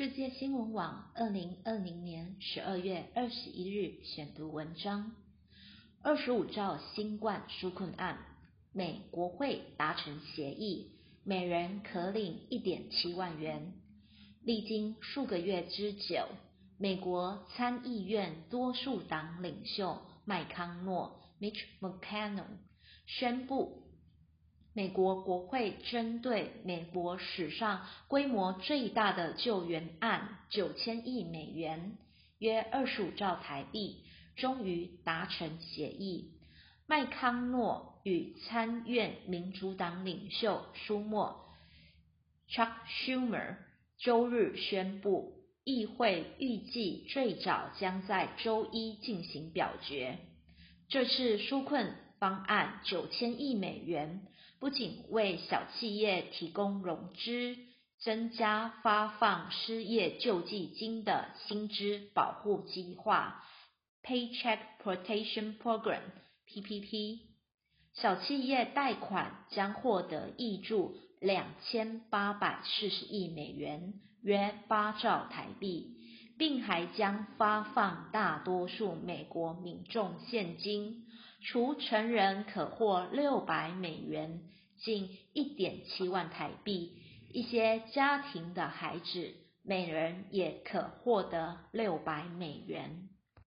世界新闻网二零二零年十二月二十一日选读文章：二十五兆新冠纾困案，美国会达成协议，每人可领一点七万元。历经数个月之久，美国参议院多数党领袖麦康诺 （Mitch McConnell） 宣布。美国国会针对美国史上规模最大的救援案九千亿美元（约二十五兆台币）终于达成协议。麦康诺与参院民主党领袖舒默 （Chuck Schumer） 周日宣布，议会预计最早将在周一进行表决。这次纾困方案九千亿美元。不仅为小企业提供融资，增加发放失业救济金的薪资保护计划 （Paycheck Protection Program，PPP），小企业贷款将获得挹注两千八百四十亿美元（约八兆台币），并还将发放大多数美国民众现金。除成人可获六百美元，近一点七万台币；一些家庭的孩子，每人也可获得六百美元。